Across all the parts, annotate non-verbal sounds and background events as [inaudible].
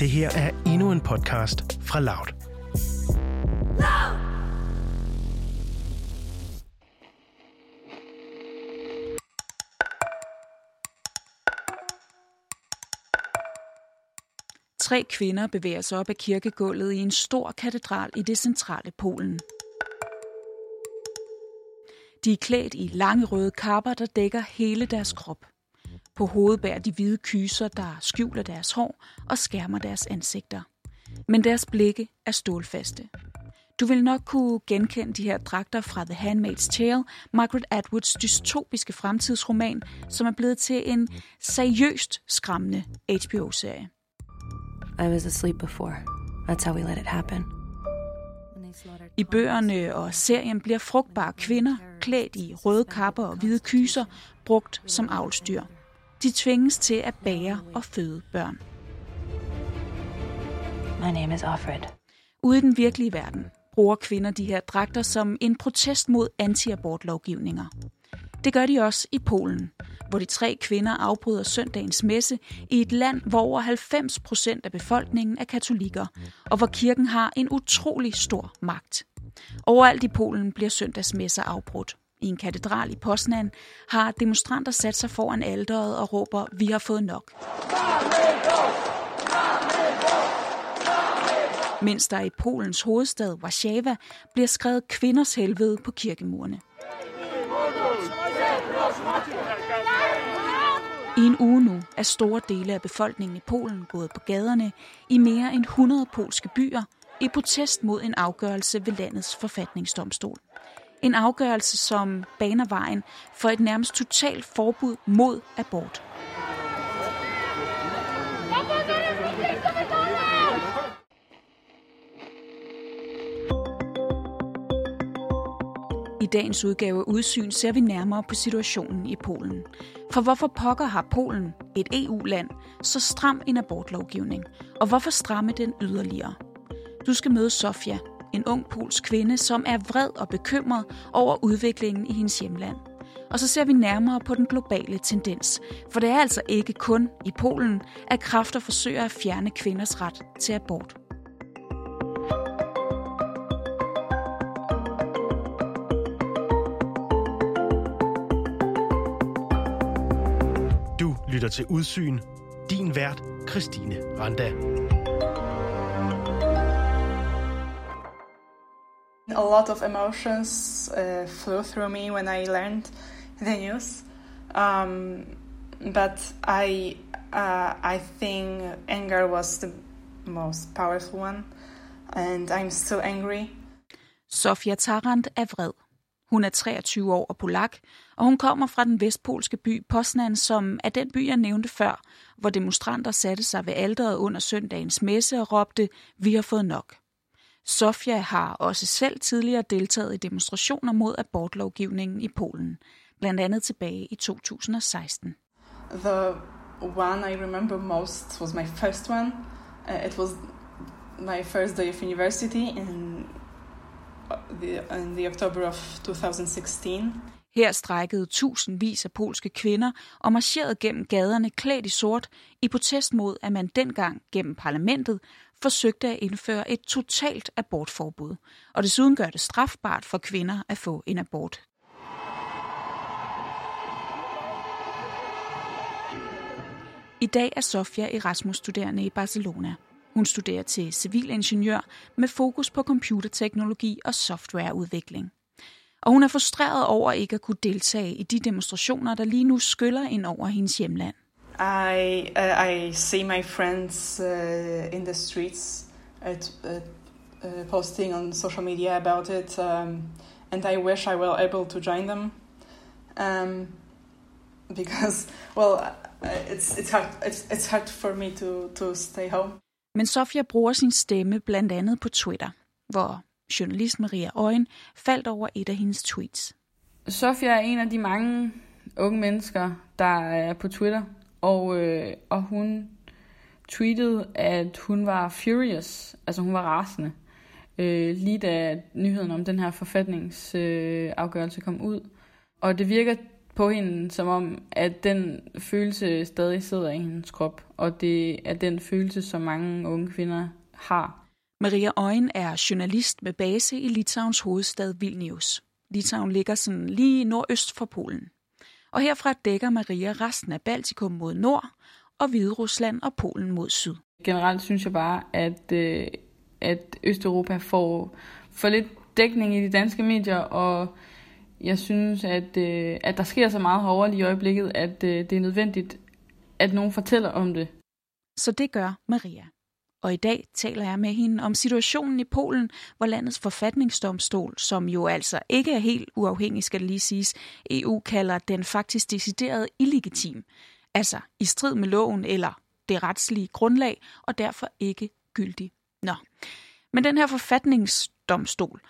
Det her er endnu en podcast fra Loud. Tre kvinder bevæger sig op ad kirkegulvet i en stor katedral i det centrale Polen. De er klædt i lange røde kapper, der dækker hele deres krop. På hovedet bærer de hvide kyser, der skjuler deres hår og skærmer deres ansigter. Men deres blikke er stålfaste. Du vil nok kunne genkende de her dragter fra The Handmaid's Tale, Margaret Atwoods dystopiske fremtidsroman, som er blevet til en seriøst skræmmende HBO-serie. I was asleep before. That's how we let it happen. I bøgerne og serien bliver frugtbare kvinder, klædt i røde kapper og hvide kyser, brugt som avlsdyr. De tvinges til at bære og føde børn. My name is Offred. Ude i den virkelige verden bruger kvinder de her dragter som en protest mod anti-abortlovgivninger. Det gør de også i Polen, hvor de tre kvinder afbryder søndagens messe i et land, hvor over 90 procent af befolkningen er katolikker, og hvor kirken har en utrolig stor magt. Overalt i Polen bliver søndagsmesser afbrudt. I en katedral i Poznan har demonstranter sat sig foran alderet og råber, vi har fået nok. Mens der i Polens hovedstad Warszawa bliver skrevet kvinders helvede på kirkemurene. I en uge nu er store dele af befolkningen i Polen gået på gaderne i mere end 100 polske byer i protest mod en afgørelse ved landets forfatningsdomstol. En afgørelse, som baner vejen for et nærmest totalt forbud mod abort. I dagens udgave af Udsyn ser vi nærmere på situationen i Polen. For hvorfor pokker har Polen, et EU-land, så stram en abortlovgivning? Og hvorfor stramme den yderligere? Du skal møde Sofia, en ung polsk kvinde, som er vred og bekymret over udviklingen i hendes hjemland. Og så ser vi nærmere på den globale tendens. For det er altså ikke kun i Polen, at kræfter forsøger at fjerne kvinders ret til abort. Du lytter til Udsyn. Din vært, Christine Randa. A lot of emotions uh, flew through me when I learned the news, um, but I uh, I think anger was the most powerful one, and I'm still angry. Sofia Tarant er vred. Hun er 23 år og polak, og hun kommer fra den vestpolske by Poznan, som er den by, jeg nævnte før, hvor demonstranter satte sig ved alderet under søndagens messe og råbte, vi har fået nok. Sofia har også selv tidligere deltaget i demonstrationer mod abortlovgivningen i Polen, blandt andet tilbage i 2016. The one I remember most was my first one. Uh, it was my first day of university in the, in the October of 2016. Her strækkede tusindvis af polske kvinder og marcherede gennem gaderne klædt i sort i protest mod, at man dengang gennem parlamentet forsøgte at indføre et totalt abortforbud, og desuden gør det strafbart for kvinder at få en abort. I dag er Sofia Erasmus-studerende i Barcelona. Hun studerer til civilingeniør med fokus på computerteknologi og softwareudvikling. Og hun er frustreret over ikke at kunne deltage i de demonstrationer, der lige nu skyller ind over hendes hjemland. I uh, I see my friends uh, in the streets at, uh, uh, posting on social media about it, um, and I wish I were able to join them, um, [laughs] because well, uh, it's it's hard it's it's hard for me to to stay home. Men Sofia bruger sin stemme blandt andet på Twitter, hvor journalist Maria Øjen faldt over et af hendes tweets. Sofia er en af de mange unge mennesker, der er på Twitter, og, øh, og hun tweetede, at hun var furious, altså hun var rasende, øh, lige da nyheden om den her forfatningsafgørelse øh, kom ud. Og det virker på hende, som om, at den følelse stadig sidder i hendes krop, og det er den følelse, som mange unge kvinder har. Maria Øjen er journalist med base i Litauens hovedstad Vilnius. Litauen ligger sådan lige nordøst for Polen. Og herfra dækker Maria resten af Baltikum mod nord, og Hvide Rusland og Polen mod syd. Generelt synes jeg bare, at, øh, at Østeuropa får for lidt dækning i de danske medier, og jeg synes, at, øh, at der sker så meget herovre lige i øjeblikket, at øh, det er nødvendigt, at nogen fortæller om det. Så det gør Maria. Og i dag taler jeg med hende om situationen i Polen, hvor landets forfatningsdomstol, som jo altså ikke er helt uafhængig, skal det lige siges, EU kalder den faktisk decideret illegitim. Altså i strid med loven eller det retslige grundlag, og derfor ikke gyldig. Nå. Men den her forfatningsdomstol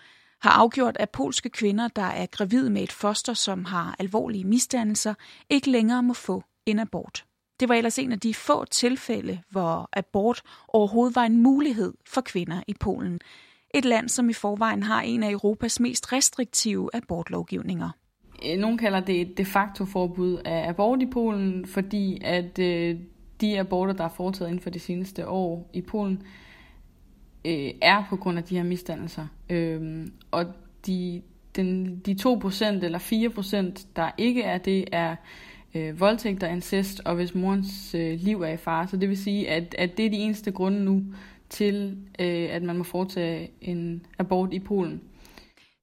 har afgjort, at polske kvinder, der er gravide med et foster, som har alvorlige misdannelser, ikke længere må få en abort. Det var ellers en af de få tilfælde, hvor abort overhovedet var en mulighed for kvinder i Polen. Et land, som i forvejen har en af Europas mest restriktive abortlovgivninger. Øh, Nogle kalder det et de facto forbud af abort i Polen, fordi at øh, de aborter, der er foretaget inden for de seneste år i Polen, øh, er på grund af de her misdannelser. Øh, og de, den, de 2% eller 4%, der ikke er det, er øh, voldtægt og incest, og hvis morens øh, liv er i fare. Så det vil sige, at, at det er de eneste grunde nu til, øh, at man må foretage en abort i Polen.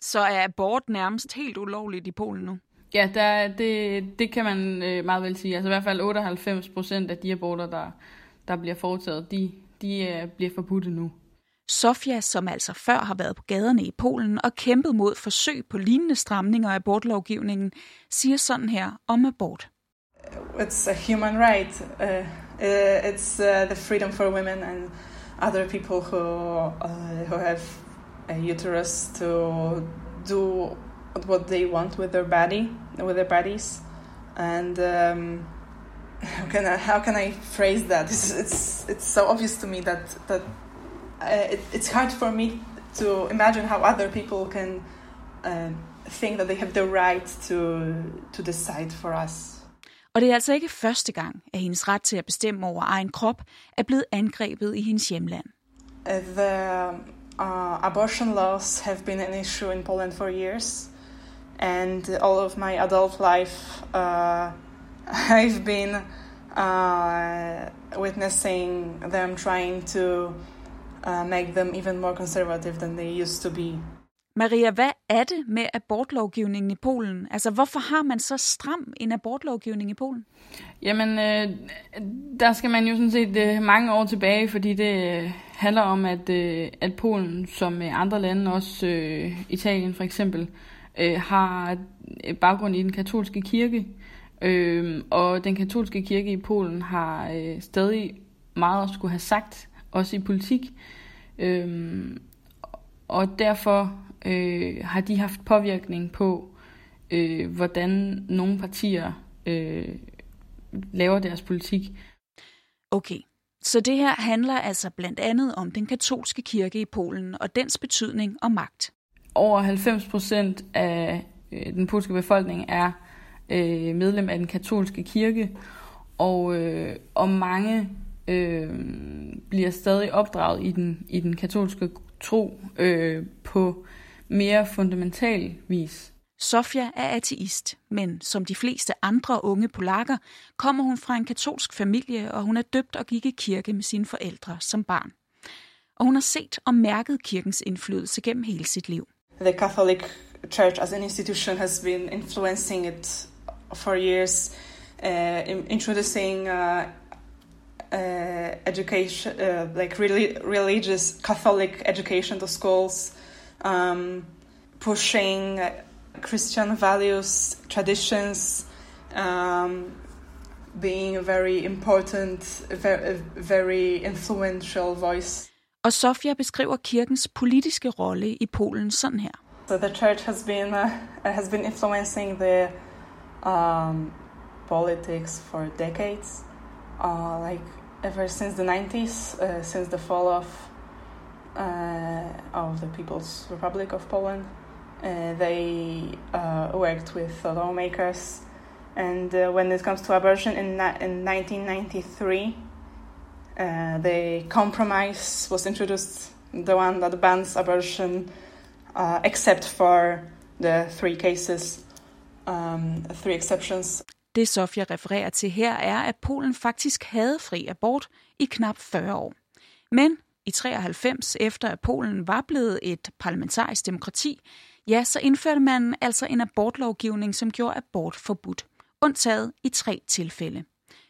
Så er abort nærmest helt ulovligt i Polen nu? Ja, der, det, det kan man øh, meget vel sige. Altså i hvert fald 98 procent af de aborter, der, der bliver foretaget, de, de øh, bliver forbudt nu. Sofia, som altså før har været på gaderne i Polen og kæmpet mod forsøg på lignende stramninger af abortlovgivningen, siger sådan her om abort. It's a human right. Uh, uh, it's uh, the freedom for women and other people who uh, who have a uterus to do what they want with their body, with their bodies, and um, how can I how can I phrase that? It's it's, it's so obvious to me that that uh, it, it's hard for me to imagine how other people can uh, think that they have the right to to decide for us. Og det er altså ikke første gang, at hendes ret til at bestemme over egen krop er blevet angrebet i hendes hjemland. The uh, uh, abortion laws have been an issue in Poland for years, and all of my adult life, uh, [laughs] I've been uh, witnessing them trying to uh, make them even more conservative than they used to be. Maria, hvad er det med abortlovgivningen i Polen? Altså, hvorfor har man så stram en abortlovgivning i Polen? Jamen, øh, der skal man jo sådan set øh, mange år tilbage, fordi det øh, handler om, at, øh, at Polen, som andre lande, også øh, Italien for eksempel, øh, har øh, baggrund i den katolske kirke. Øh, og den katolske kirke i Polen har øh, stadig meget at skulle have sagt, også i politik. Øh, og derfor øh, har de haft påvirkning på, øh, hvordan nogle partier øh, laver deres politik. Okay, så det her handler altså blandt andet om den katolske kirke i Polen og dens betydning og magt. Over 90 procent af øh, den polske befolkning er øh, medlem af den katolske kirke, og, øh, og mange øh, bliver stadig opdraget i den, i den katolske tro øh, på mere fundamental vis. Sofia er ateist, men som de fleste andre unge polakker, kommer hun fra en katolsk familie, og hun er døbt og gik i kirke med sine forældre som barn. Og hun har set og mærket kirkens indflydelse gennem hele sit liv. The Catholic Church as an institution has been influencing it for years, uh, introducing uh, uh, education, uh, like really religious Catholic education to schools, um, pushing Christian values, traditions, um, being a very important, very, very influential voice. Og Sofia beskriver kirkens politiske rolle i Polen sådan her. So the church has been uh, has been influencing the um, politics for decades, uh, like ever since the 90s, uh, since the fall of of the People's Republic of Poland. Uh, they uh, worked with lawmakers And uh, when it comes to abortion in, in 1993, uh, the compromise was introduced, the one that bans abortion uh, except for the three cases, um, three exceptions. Det Sofia refererer til her er, at Polen faktisk havde fri abort i knap 40 år. Men i 93, efter at Polen var blevet et parlamentarisk demokrati, ja, så indførte man altså en abortlovgivning, som gjorde abort forbudt, undtaget i tre tilfælde.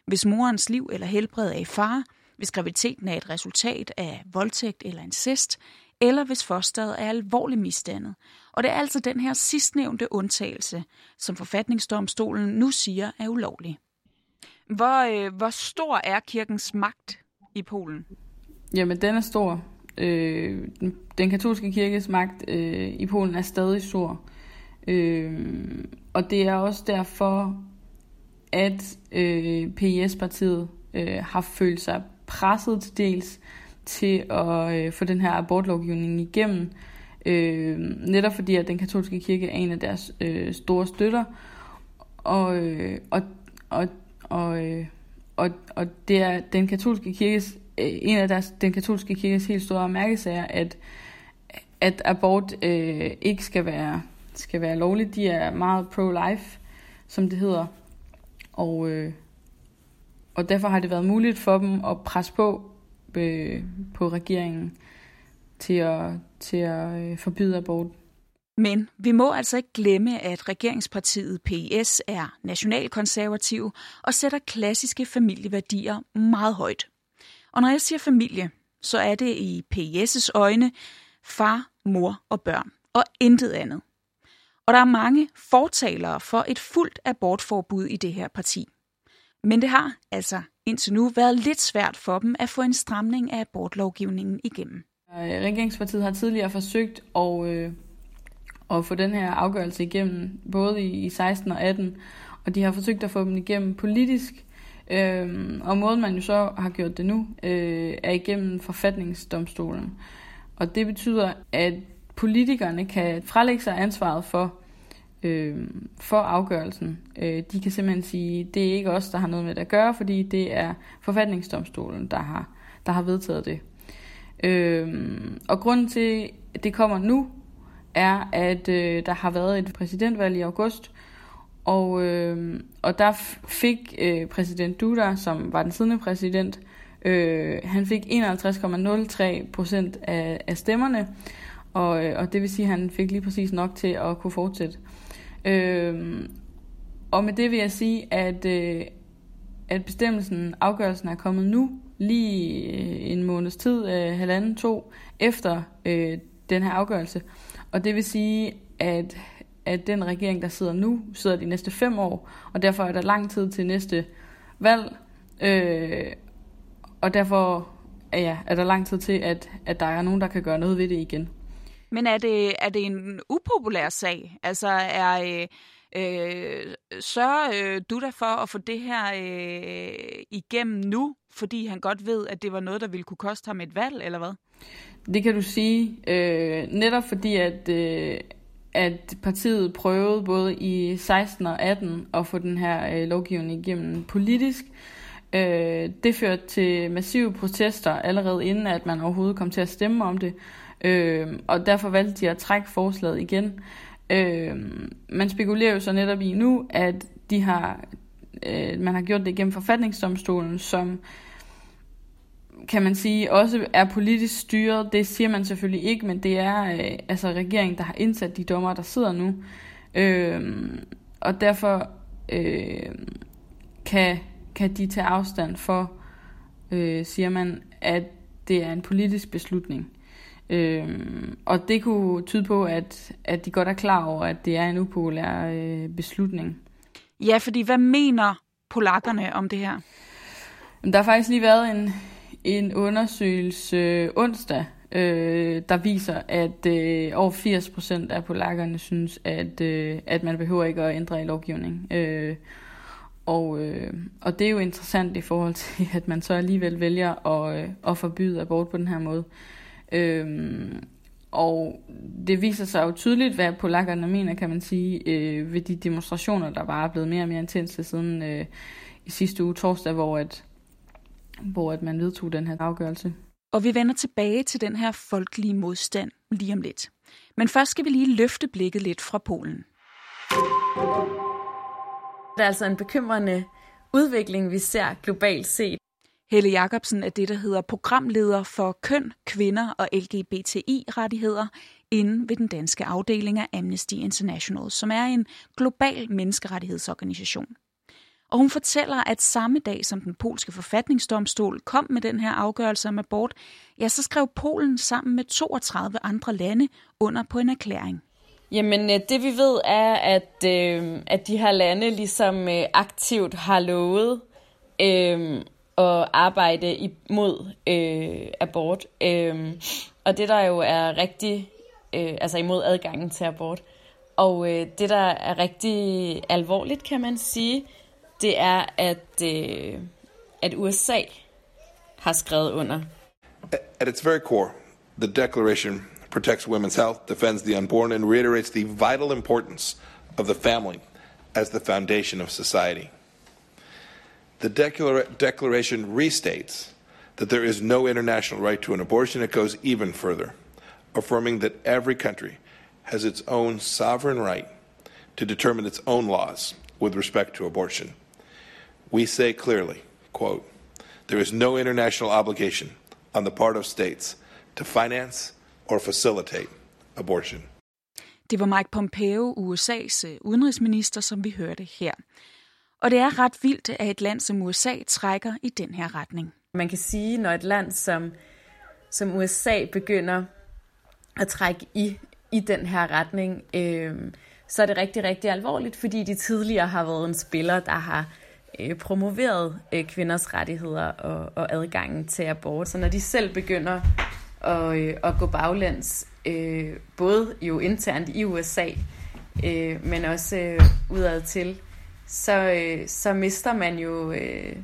Hvis morens liv eller helbred er i fare, hvis graviditeten er et resultat af voldtægt eller incest, eller hvis fosteret er alvorligt misdannet. Og det er altså den her sidstnævnte undtagelse, som forfatningsdomstolen nu siger er ulovlig. Hvor, øh, hvor stor er kirkens magt i Polen? Jamen, den er stor. Øh, den katolske kirkes magt øh, i Polen er stadig stor. Øh, og det er også derfor, at øh, PIS-partiet øh, har følt sig presset til dels til at øh, få den her abortlovgivning igennem. Øh, netop fordi, at den katolske kirke er en af deres øh, store støtter. Og, øh, og, og, og, øh, og, og det er den katolske kirkes, Øh, en af deres, den katolske kirkes helt store mærkesager, at, at abort øh, ikke skal være, skal være lovligt. De er meget pro-life, som det hedder. Og, øh, og derfor har det været muligt for dem at presse på øh, på regeringen til at, til at øh, forbyde abort. Men vi må altså ikke glemme, at regeringspartiet PIS er nationalkonservativ og sætter klassiske familieværdier meget højt. Og når jeg siger familie, så er det i PS's øjne far, mor og børn, og intet andet. Og der er mange fortalere for et fuldt abortforbud i det her parti. Men det har altså indtil nu været lidt svært for dem at få en stramning af abortlovgivningen igennem. Øh, regeringspartiet har tidligere forsøgt at, øh, at få den her afgørelse igennem, både i, i 16 og 18, og de har forsøgt at få dem igennem politisk. Øh, og måden man jo så har gjort det nu, øh, er igennem forfatningsdomstolen. Og det betyder, at politikerne kan frelægge sig ansvaret for, øh, for afgørelsen. Øh, de kan simpelthen sige, det er ikke os, der har noget med det at gøre, fordi det er forfatningsdomstolen, der har, der har vedtaget det. Øh, og grunden til, at det kommer nu, er, at øh, der har været et præsidentvalg i august, og, øh, og der fik øh, præsident Duda, som var den siddende præsident, øh, han fik 51,03 procent af, af stemmerne, og, øh, og det vil sige, at han fik lige præcis nok til at kunne fortsætte. Øh, og med det vil jeg sige, at, øh, at bestemmelsen, afgørelsen er kommet nu, lige øh, en måneds tid, øh, halvanden, to, efter øh, den her afgørelse. Og det vil sige, at, at den regering, der sidder nu, sidder de næste fem år, og derfor er der lang tid til næste valg, øh, og derfor ja, er der lang tid til, at, at der er nogen, der kan gøre noget ved det igen. Men er det, er det en upopulær sag? Altså er... Øh Øh, sørger øh, du der for at få det her øh, igennem nu, fordi han godt ved, at det var noget, der ville kunne koste ham et valg, eller hvad? Det kan du sige. Øh, netop fordi, at, øh, at partiet prøvede både i 16 og 18 at få den her øh, lovgivning igennem politisk. Øh, det førte til massive protester allerede inden, at man overhovedet kom til at stemme om det. Øh, og derfor valgte de at trække forslaget igen. Øh, man spekulerer jo så netop i nu, at de har, øh, man har gjort det gennem forfatningsdomstolen, som kan man sige også er politisk styret. Det siger man selvfølgelig ikke, men det er øh, altså regeringen, der har indsat de dommer, der sidder nu. Øh, og derfor øh, kan, kan de tage afstand for, øh, siger man, at det er en politisk beslutning. Øhm, og det kunne tyde på, at, at de godt er klar over, at det er en upopulær øh, beslutning. Ja, fordi hvad mener polakkerne om det her? Der har faktisk lige været en, en undersøgelse onsdag, øh, der viser, at øh, over 80 procent af polakkerne synes, at, øh, at man behøver ikke at ændre i lovgivning. Øh, og, øh, og det er jo interessant i forhold [laughs] til, at man så alligevel vælger at, øh, at forbyde abort på den her måde. Øh, og det viser sig jo tydeligt, hvad polakkerne mener, kan man sige, øh, ved de demonstrationer, der bare er blevet mere og mere intense siden øh, i sidste uge torsdag, hvor, at, hvor at man vedtog den her afgørelse. Og vi vender tilbage til den her folkelige modstand lige om lidt. Men først skal vi lige løfte blikket lidt fra Polen. Det er altså en bekymrende udvikling, vi ser globalt set. Helle Jacobsen er det, der hedder programleder for køn, kvinder og LGBTI-rettigheder inden ved den danske afdeling af Amnesty International, som er en global menneskerettighedsorganisation. Og hun fortæller, at samme dag som den polske forfatningsdomstol kom med den her afgørelse om abort, ja, så skrev Polen sammen med 32 andre lande under på en erklæring. Jamen, øh, det vi ved er, at, øh, at de her lande ligesom øh, aktivt har lovet øh, at arbejde imod øh, abort. Øh, og det der jo er rigtig, øh, altså imod adgangen til abort. Og øh, det der er rigtig alvorligt, kan man sige, det er, at, øh, at USA har skrevet under. At its very core, the Declaration protects women's health, defends the unborn, and reiterates the vital importance of the family as the foundation of society. The declara- Declaration restates that there is no international right to an abortion. It goes even further, affirming that every country has its own sovereign right to determine its own laws with respect to abortion. We say clearly, quote, there is no international obligation on the part of states to finance or facilitate abortion. Det var Mike Pompeo, USA's øh, udenrigsminister, som vi hørte her. Og det er ret vildt, at et land som USA trækker i den her retning. Man kan sige, når et land som, som USA begynder at trække i, i den her retning, øh, så er det rigtig, rigtig alvorligt, fordi de tidligere har været en spiller, der har øh, promoveret øh, kvinders rettigheder og, og adgangen til abort. Så når de selv begynder at, øh, at gå baglæns, øh, både jo internt i USA, øh, men også øh, udad til, så, øh, så mister man jo øh,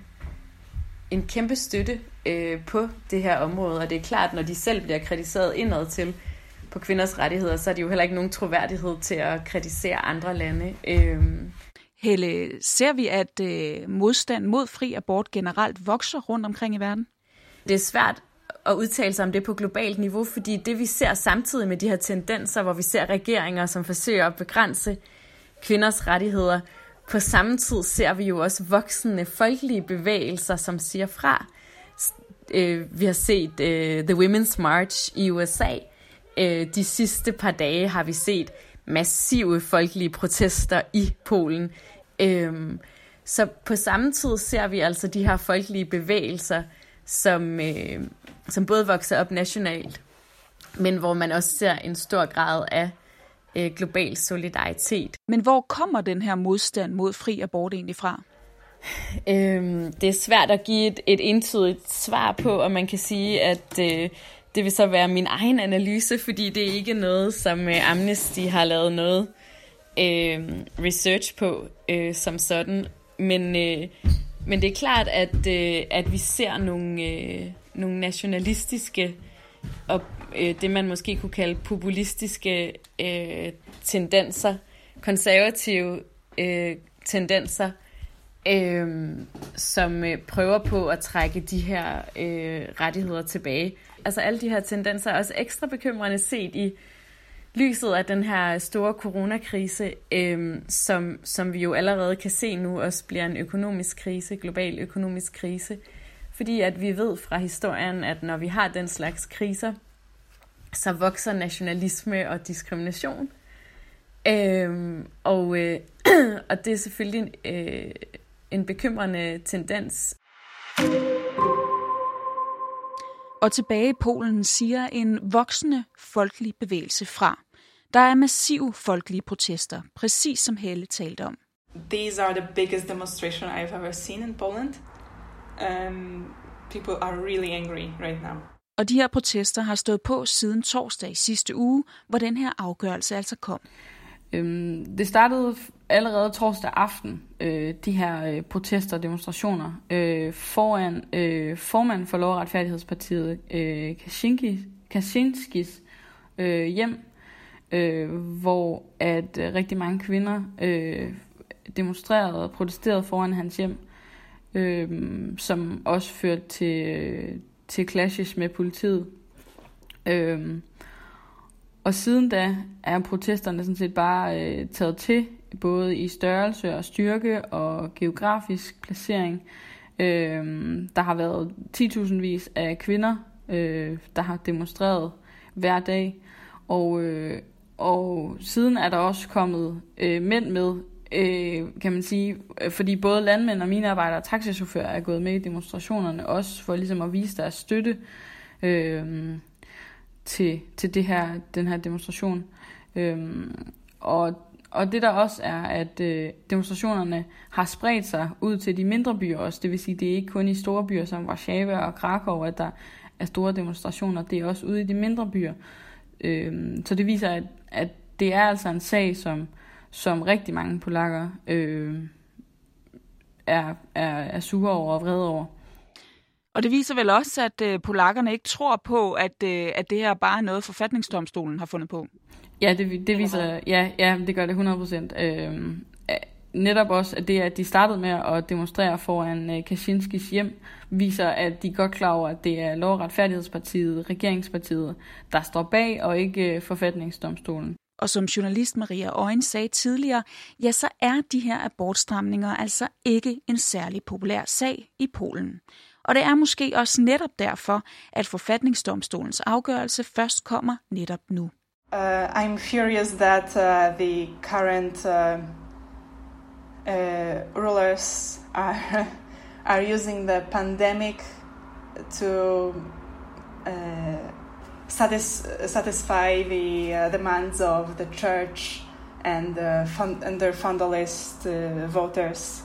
en kæmpe støtte øh, på det her område. Og det er klart, når de selv bliver kritiseret indad til på kvinders rettigheder, så er de jo heller ikke nogen troværdighed til at kritisere andre lande. Øh, Helle, ser vi, at øh, modstand mod fri abort generelt vokser rundt omkring i verden? Det er svært at udtale sig om det på globalt niveau, fordi det vi ser samtidig med de her tendenser, hvor vi ser regeringer, som forsøger at begrænse kvinders rettigheder, på samme tid ser vi jo også voksende folkelige bevægelser, som siger fra. Øh, vi har set øh, The Women's March i USA. Øh, de sidste par dage har vi set massive folkelige protester i Polen. Uh, så på samme tid ser vi altså de her folkelige bevægelser, som, uh, som både vokser op nationalt, men hvor man også ser en stor grad af øh, global solidaritet. Men hvor kommer den her modstand mod fri abort egentlig fra? Øhm, det er svært at give et, et entydigt svar på, og man kan sige, at øh, det vil så være min egen analyse, fordi det er ikke noget, som øh, Amnesty har lavet noget øh, research på øh, som sådan. Men, øh, men det er klart, at, øh, at vi ser nogle, øh, nogle nationalistiske og øh, det, man måske kunne kalde populistiske øh, tendenser, konservative øh, tendenser, øh, som øh, prøver på at trække de her øh, rettigheder tilbage. Altså alle de her tendenser er også ekstra bekymrende set i lyset af den her store coronakrise, øh, som, som vi jo allerede kan se nu også bliver en økonomisk krise, global økonomisk krise. Fordi at vi ved fra historien, at når vi har den slags kriser, så vokser nationalisme og diskrimination. Øhm, og, øh, [clears throat] og det er selvfølgelig en, øh, en bekymrende tendens. Og tilbage i Polen siger en voksende folkelig bevægelse fra. Der er massive folkelige protester, præcis som Helle talte om. These are the biggest demonstration I've ever seen in Poland. Um, people are really angry right now. Og de her protester har stået på siden torsdag i sidste uge, hvor den her afgørelse altså kom. Øhm, det startede allerede torsdag aften, øh, de her øh, protester og demonstrationer, øh, foran øh, formanden for Lov- og Retfærdighedspartiet, øh, Kaczynskis, øh, hjem, øh, hvor at øh, rigtig mange kvinder øh, demonstrerede og protesterede foran hans hjem, øh, som også førte til, til clashes med politiet. Øh, og siden da er protesterne sådan set bare øh, taget til, både i størrelse og styrke og geografisk placering. Øh, der har været 10.000 vis af kvinder, øh, der har demonstreret hver dag. Og, øh, og siden er der også kommet øh, mænd med, øh, kan man sige, fordi både landmænd og minearbejdere og taxichauffører er gået med i demonstrationerne, også for ligesom at vise deres støtte. Øh, til, til det her, den her demonstration. Øh, og, og det der også er, at øh, demonstrationerne har spredt sig ud til de mindre byer også. Det vil sige, det er ikke kun i store byer som Warszawa og Krakow, at der er store demonstrationer. Det er også ude i de mindre byer. Øh, så det viser, at, at det er altså en sag, som, som rigtig mange polakker øh, er, er, er sure over og vrede over. Og det viser vel også, at øh, polakkerne ikke tror på, at, øh, at det her bare er noget, forfatningsdomstolen har fundet på. Ja, det, det viser, ja, ja, det gør det 100 procent. Øh, netop også, at det, at de startede med at demonstrere foran øh, Kaczynskis hjem, viser, at de er godt klar over, at det er Lov- og Retfærdighedspartiet, regeringspartiet, der står bag, og ikke øh, forfatningsdomstolen. Og som journalist Maria Øjen sagde tidligere, ja, så er de her abortstramninger altså ikke en særlig populær sag i Polen. Og det er måske også netop derfor, at forfatningsdomstolens afgørelse først kommer netop nu. Uh, I'm furious that uh, the current uh, uh, rulers are, [laughs] are using the pandemic to uh, satis satisfy the uh, demands of the church and, uh, fund and their fundalist uh, voters.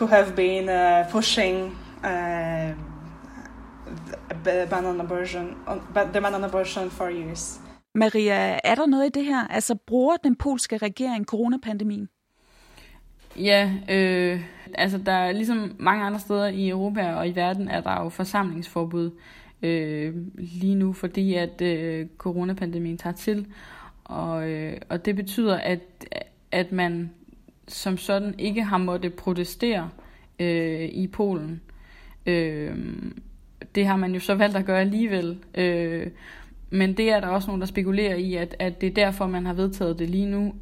Who have been uh, pushing uh, the ban on abortion, the ban on abortion for years. Maria, er der noget i det her? Altså, bruger den polske regering coronapandemien? Ja, øh, altså der er ligesom mange andre steder i Europa og i verden, er der jo forsamlingsforbud øh, lige nu, fordi at øh, coronapandemien tager til. Og, øh, og det betyder, at, at man som sådan ikke har måttet protestere øh, i Polen. Øh, det har man jo så valgt at gøre alligevel. Øh, men det er der også nogen, der spekulerer i, at, at det er derfor, man har vedtaget det lige nu,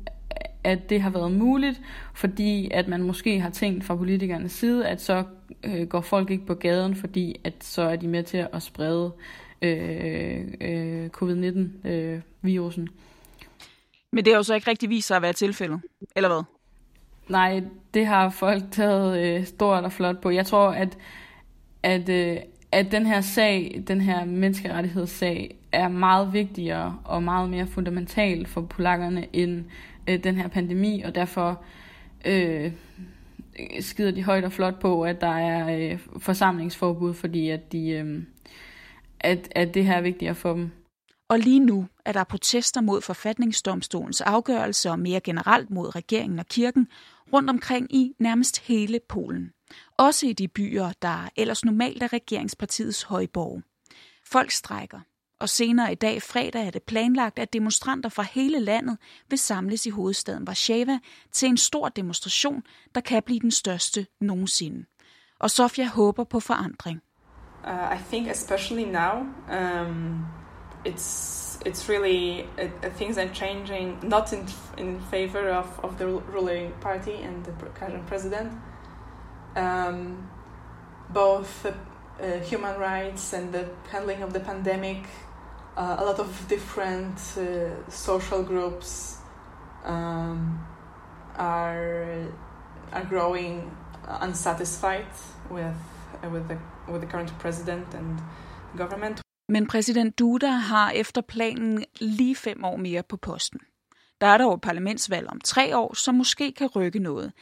at det har været muligt, fordi at man måske har tænkt fra politikernes side, at så øh, går folk ikke på gaden, fordi at så er de med til at sprede øh, øh, covid-19-virusen. Øh, Men det har jo så ikke rigtig vist sig at være tilfældet, eller hvad? Nej, det har folk taget øh, stort og flot på. Jeg tror, at, at, øh, at den her sag, den her menneskerettighedssag, er meget vigtigere og meget mere fundamental for polakkerne end øh, den her pandemi, og derfor øh, skider de højt og flot på, at der er øh, forsamlingsforbud, fordi at, de, øh, at, at det her er vigtigere for dem. Og lige nu er der protester mod forfatningsdomstolens afgørelse og mere generelt mod regeringen og kirken rundt omkring i nærmest hele Polen. Også i de byer, der ellers normalt er regeringspartiets højborg. Folk strækker, og senere i dag fredag er det planlagt, at demonstranter fra hele landet vil samles i hovedstaden Warszawa til en stor demonstration, der kan blive den største nogensinde. Og Sofia håber på forandring. Uh, I think especially now, um, it's it's really uh, things are changing, not in in favor of, of the ruling party and the current president. Um, both the uh, human rights and the handling of the pandemic, uh, a lot of different uh, social groups um, are are growing unsatisfied with with the with the current president and government. Men præsident Duda har efter planen lige fem år mere på posten. Der er dog et parlamentsvalg om tre år, som måske kan rykke noget.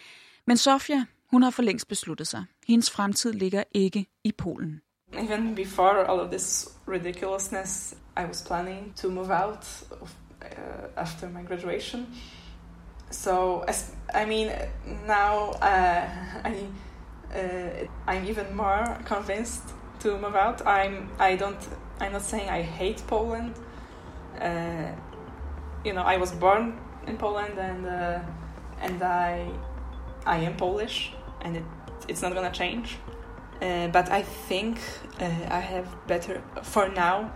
Men Sofia, hun har for længst besluttet sig. Hendes fremtid ligger ikke i Polen. Even before all of this ridiculousness, I was planning to move out of, uh, after my graduation. So, as, I mean, now uh, I, uh, I'm even more convinced to move out. I'm, I don't I'm not saying I hate Poland, uh, you know, I was born in Poland and uh, and I I am Polish and it, it's not gonna change. Uh, but I think uh, I have better for now,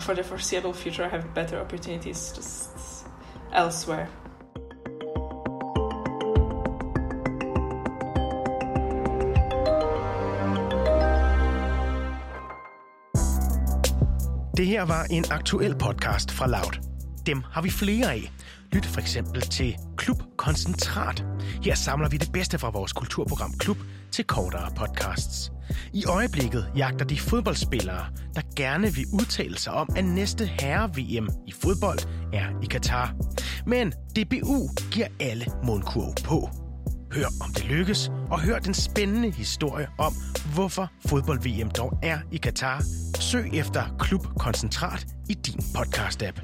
for the foreseeable future. I have better opportunities just elsewhere. Det her var en aktuel podcast fra Loud. Dem har vi flere af. Lyt for eksempel til Klub Koncentrat. Her samler vi det bedste fra vores kulturprogram Klub til kortere podcasts. I øjeblikket jagter de fodboldspillere, der gerne vil udtale sig om, at næste herre-VM i fodbold er i Katar. Men DBU giver alle mundkurv på. Hør om det lykkes, og hør den spændende historie om, hvorfor fodbold-VM dog er i Katar. Søg efter Klub Koncentrat i din podcast-app.